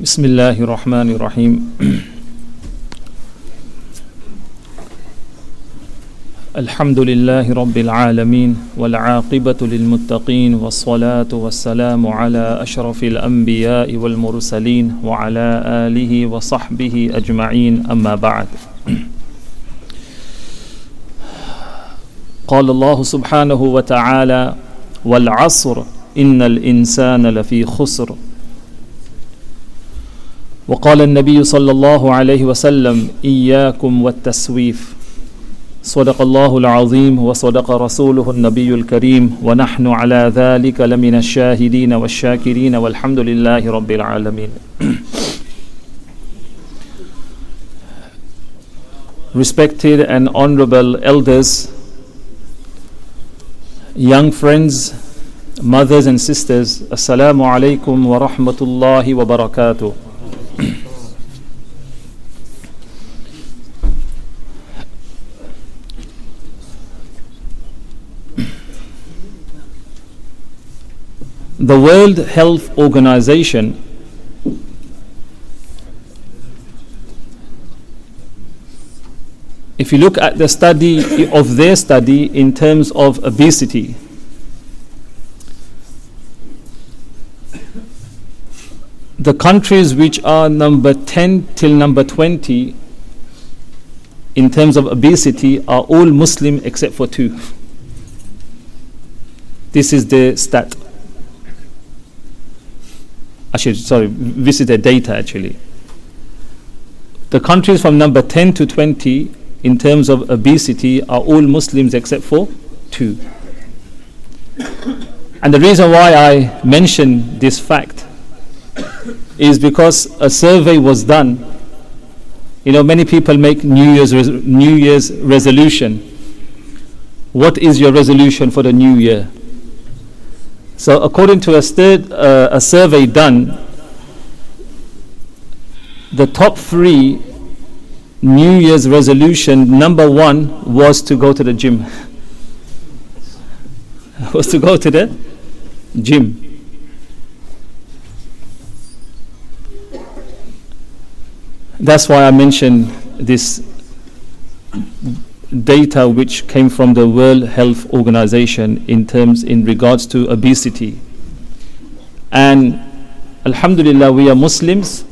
بسم الله الرحمن الرحيم الحمد لله رب العالمين والعاقبة للمتقين والصلاة والسلام على أشرف الأنبياء والمرسلين وعلى آله وصحبه أجمعين أما بعد قال الله سبحانه وتعالى والعصر إن الإنسان لفي خسر وقال النبي صلى الله عليه وسلم إياكم والتسويف صدق الله العظيم وصدق رسوله النبي الكريم ونحن على ذلك لمن الشاهدين والشاكرين والحمد لله رب العالمين Respected and honorable elders, young friends, mothers and sisters, Assalamu alaikum wa rahmatullahi wa barakatuh. The World Health Organization if you look at the study of their study in terms of obesity the countries which are number 10 till number 20 in terms of obesity are all muslim except for two. This is the stat actually sorry the data actually. The countries from number 10 to 20 in terms of obesity are all muslims except for two. And the reason why i mention this fact is because a survey was done. You know many people make new year's res- new year's resolution. What is your resolution for the new year so according to a, stud, uh, a survey done the top 3 new year's resolution number 1 was to go to the gym. Was to go to the gym. That's why I mentioned this data which came from the World Health Organization in terms in regards to obesity. And Alhamdulillah, we are Muslims.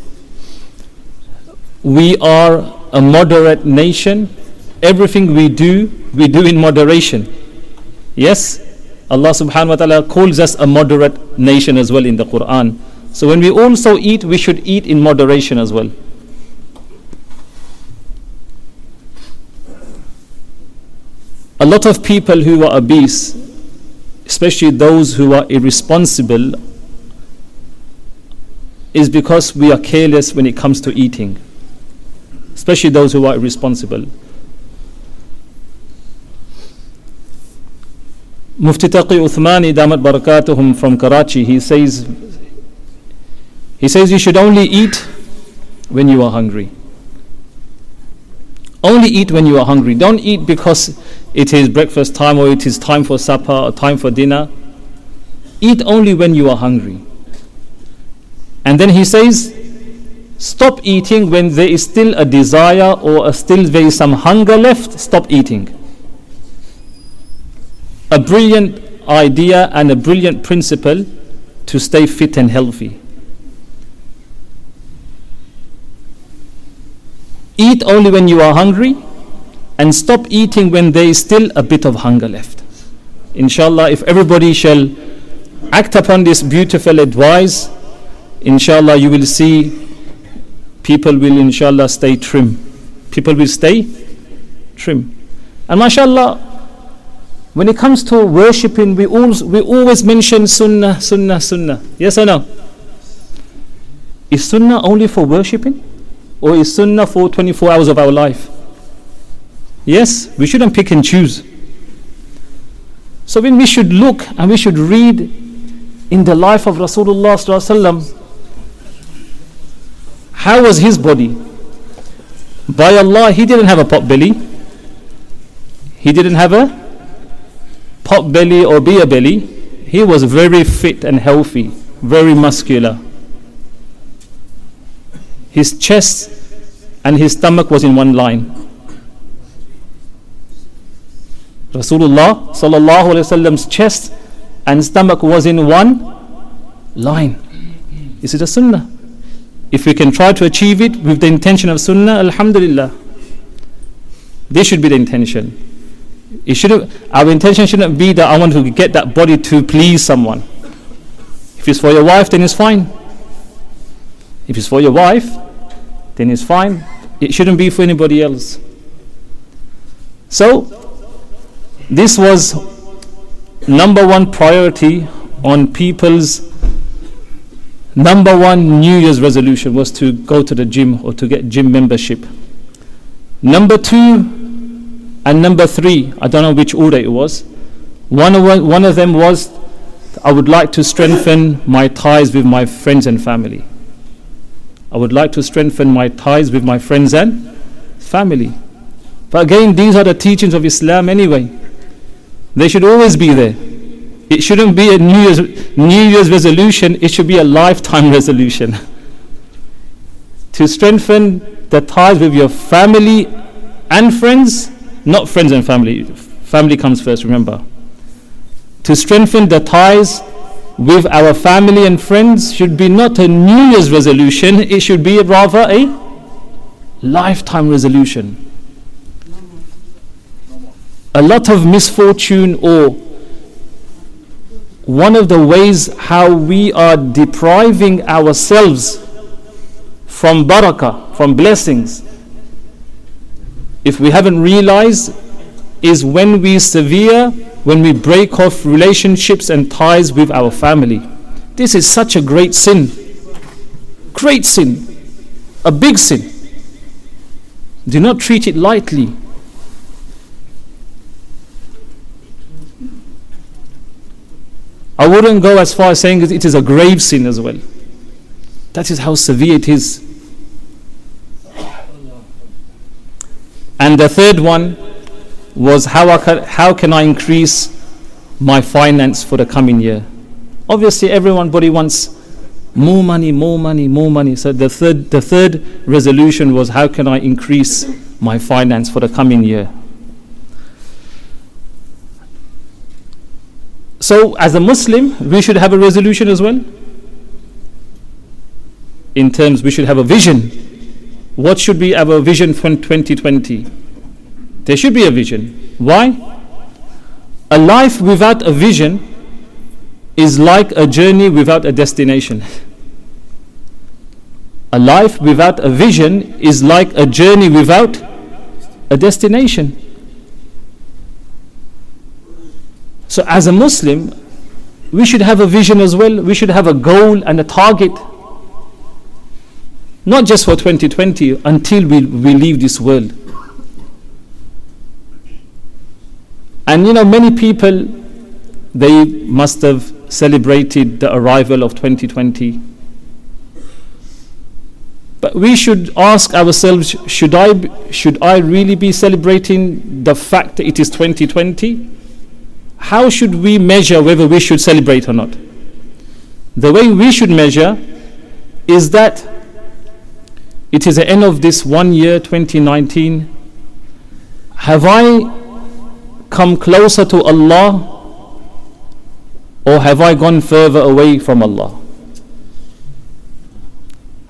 We are a moderate nation. Everything we do, we do in moderation. Yes? Allah subhanahu wa ta'ala calls us a moderate nation as well in the Quran. So when we also eat, we should eat in moderation as well. A lot of people who are obese, especially those who are irresponsible, is because we are careless when it comes to eating, especially those who are irresponsible. Mufti Taqi Uthmani Damat Barakatuhum from Karachi, he says, he says you should only eat when you are hungry. Only eat when you are hungry. Don't eat because it is breakfast time or it is time for supper or time for dinner. Eat only when you are hungry. And then he says, stop eating when there is still a desire or still there is some hunger left. Stop eating. A brilliant idea and a brilliant principle to stay fit and healthy. Eat only when you are hungry and stop eating when there is still a bit of hunger left. Inshallah, if everybody shall act upon this beautiful advice, inshallah, you will see people will, inshallah, stay trim. People will stay trim. And mashallah, when it comes to worshipping, we, all, we always mention sunnah, sunnah, sunnah. Yes or no? Is sunnah only for worshipping? Or is sunnah for 24 hours of our life? Yes, we shouldn't pick and choose. So when we should look and we should read in the life of Rasulullah how was his body? By Allah, he didn't have a pot belly. He didn't have a pot belly or beer belly. He was very fit and healthy, very muscular. His chest and his stomach was in one line. Rasulullah sallallahu alaihi wasallam's chest and stomach was in one line. Is it a sunnah? If we can try to achieve it with the intention of sunnah, alhamdulillah. This should be the intention. It shouldn't, our intention shouldn't be that I want to get that body to please someone. If it's for your wife, then it's fine. If it's for your wife, then it's fine. It shouldn't be for anybody else. So, this was number one priority on people's number one New Year's resolution was to go to the gym or to get gym membership. Number two and number three, I don't know which order it was. One of, one of them was I would like to strengthen my ties with my friends and family. I would like to strengthen my ties with my friends and family. But again, these are the teachings of Islam anyway. They should always be there. It shouldn't be a New Year's, New Year's resolution, it should be a lifetime resolution. to strengthen the ties with your family and friends, not friends and family. Family comes first, remember. To strengthen the ties with our family and friends should be not a New Year's resolution, it should be rather a lifetime resolution. A lot of misfortune or one of the ways how we are depriving ourselves from barakah, from blessings, if we haven't realized, is when we severe, when we break off relationships and ties with our family. This is such a great sin. Great sin. A big sin. Do not treat it lightly. I wouldn't go as far as saying it is a grave sin as well. That is how severe it is. And the third one was how, I can, how can I increase my finance for the coming year? Obviously, everybody wants more money, more money, more money. So the third, the third resolution was how can I increase my finance for the coming year? So, as a Muslim, we should have a resolution as well. In terms, we should have a vision. What should be our vision for 2020? There should be a vision. Why? A life without a vision is like a journey without a destination. A life without a vision is like a journey without a destination. So, as a Muslim, we should have a vision as well. We should have a goal and a target. Not just for 2020, until we, we leave this world. And you know, many people, they must have celebrated the arrival of 2020. But we should ask ourselves should I, should I really be celebrating the fact that it is 2020? how should we measure whether we should celebrate or not? The way we should measure is that it is the end of this one year, 2019. Have I come closer to Allah or have I gone further away from Allah?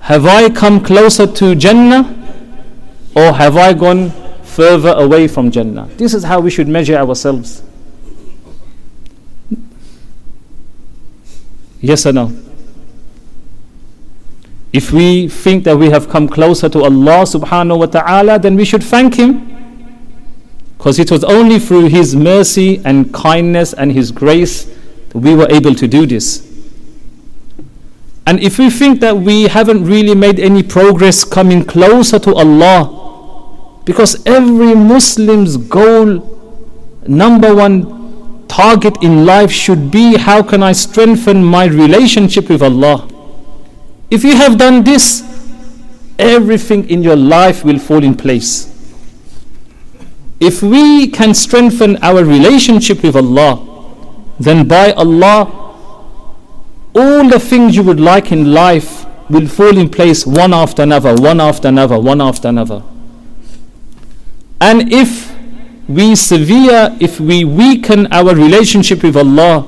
Have I come closer to Jannah or have I gone further away from Jannah? This is how we should measure ourselves. Yes or no? If we think that we have come closer to Allah subhanahu wa ta'ala, then we should thank Him. Because it was only through His mercy and kindness and His grace that we were able to do this. And if we think that we haven't really made any progress coming closer to Allah, because every Muslim's goal, number one target in life should be how can I strengthen my relationship with Allah? If you have done this, everything in your life will fall in place. If we can strengthen our relationship with Allah, then by Allah, all the things you would like in life will fall in place one after another, one after another, one after another. And if we severe, if we weaken our relationship with Allah,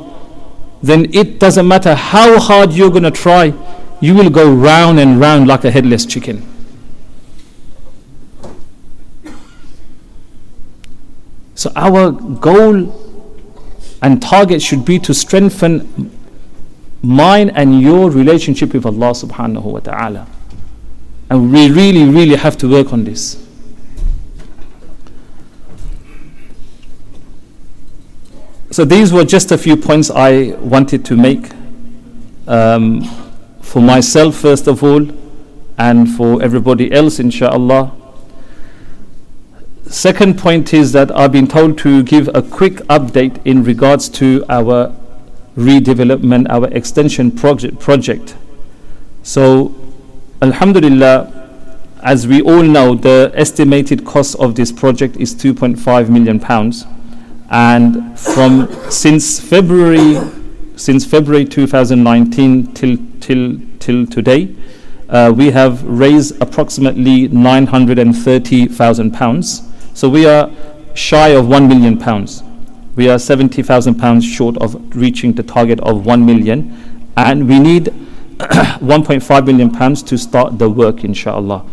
then it doesn't matter how hard you're going to try, you will go round and round like a headless chicken. So, our goal and target should be to strengthen mine and your relationship with Allah subhanahu wa ta'ala. And we really, really have to work on this. So these were just a few points I wanted to make um, for myself first of all and for everybody else inshallah. Second point is that I've been told to give a quick update in regards to our redevelopment, our extension project. project. So, Alhamdulillah, as we all know, the estimated cost of this project is 2.5 million pounds and from since February since February 2019 till till till today uh, we have raised approximately 930,000 pounds so we are shy of 1 million pounds we are 70,000 pounds short of reaching the target of 1 million and we need 1.5 million pounds to start the work inshallah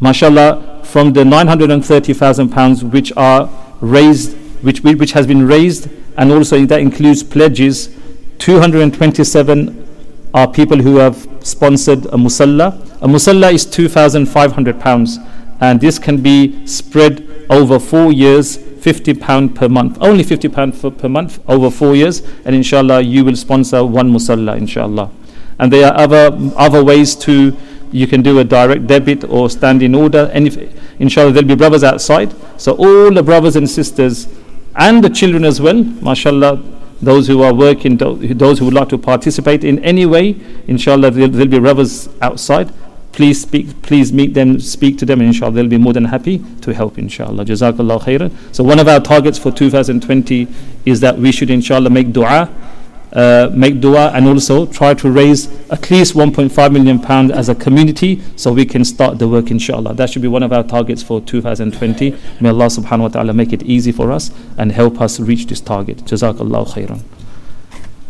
mashallah from the 930,000 pounds which are raised which, which has been raised, and also that includes pledges. 227 are people who have sponsored a musalla. A musalla is 2,500 pounds, and this can be spread over four years, 50 pound per month. Only 50 pound per month over four years, and inshallah you will sponsor one musalla, inshallah. And there are other other ways to you can do a direct debit or stand in order. And if, inshallah, there'll be brothers outside. So all the brothers and sisters and the children as well, mashallah, those who are working, those who would like to participate in any way, inshallah, there'll, there'll be brothers outside. Please speak, please meet them, speak to them, and inshallah, they'll be more than happy to help, inshallah. Jazakallah khairan. So, one of our targets for 2020 is that we should, inshallah, make dua uh, make dua and also try to raise at least 1.5 million pounds as a community so we can start the work inshallah that should be one of our targets for 2020 may Allah subhanahu wa ta'ala make it easy for us and help us reach this target jazakallah khairan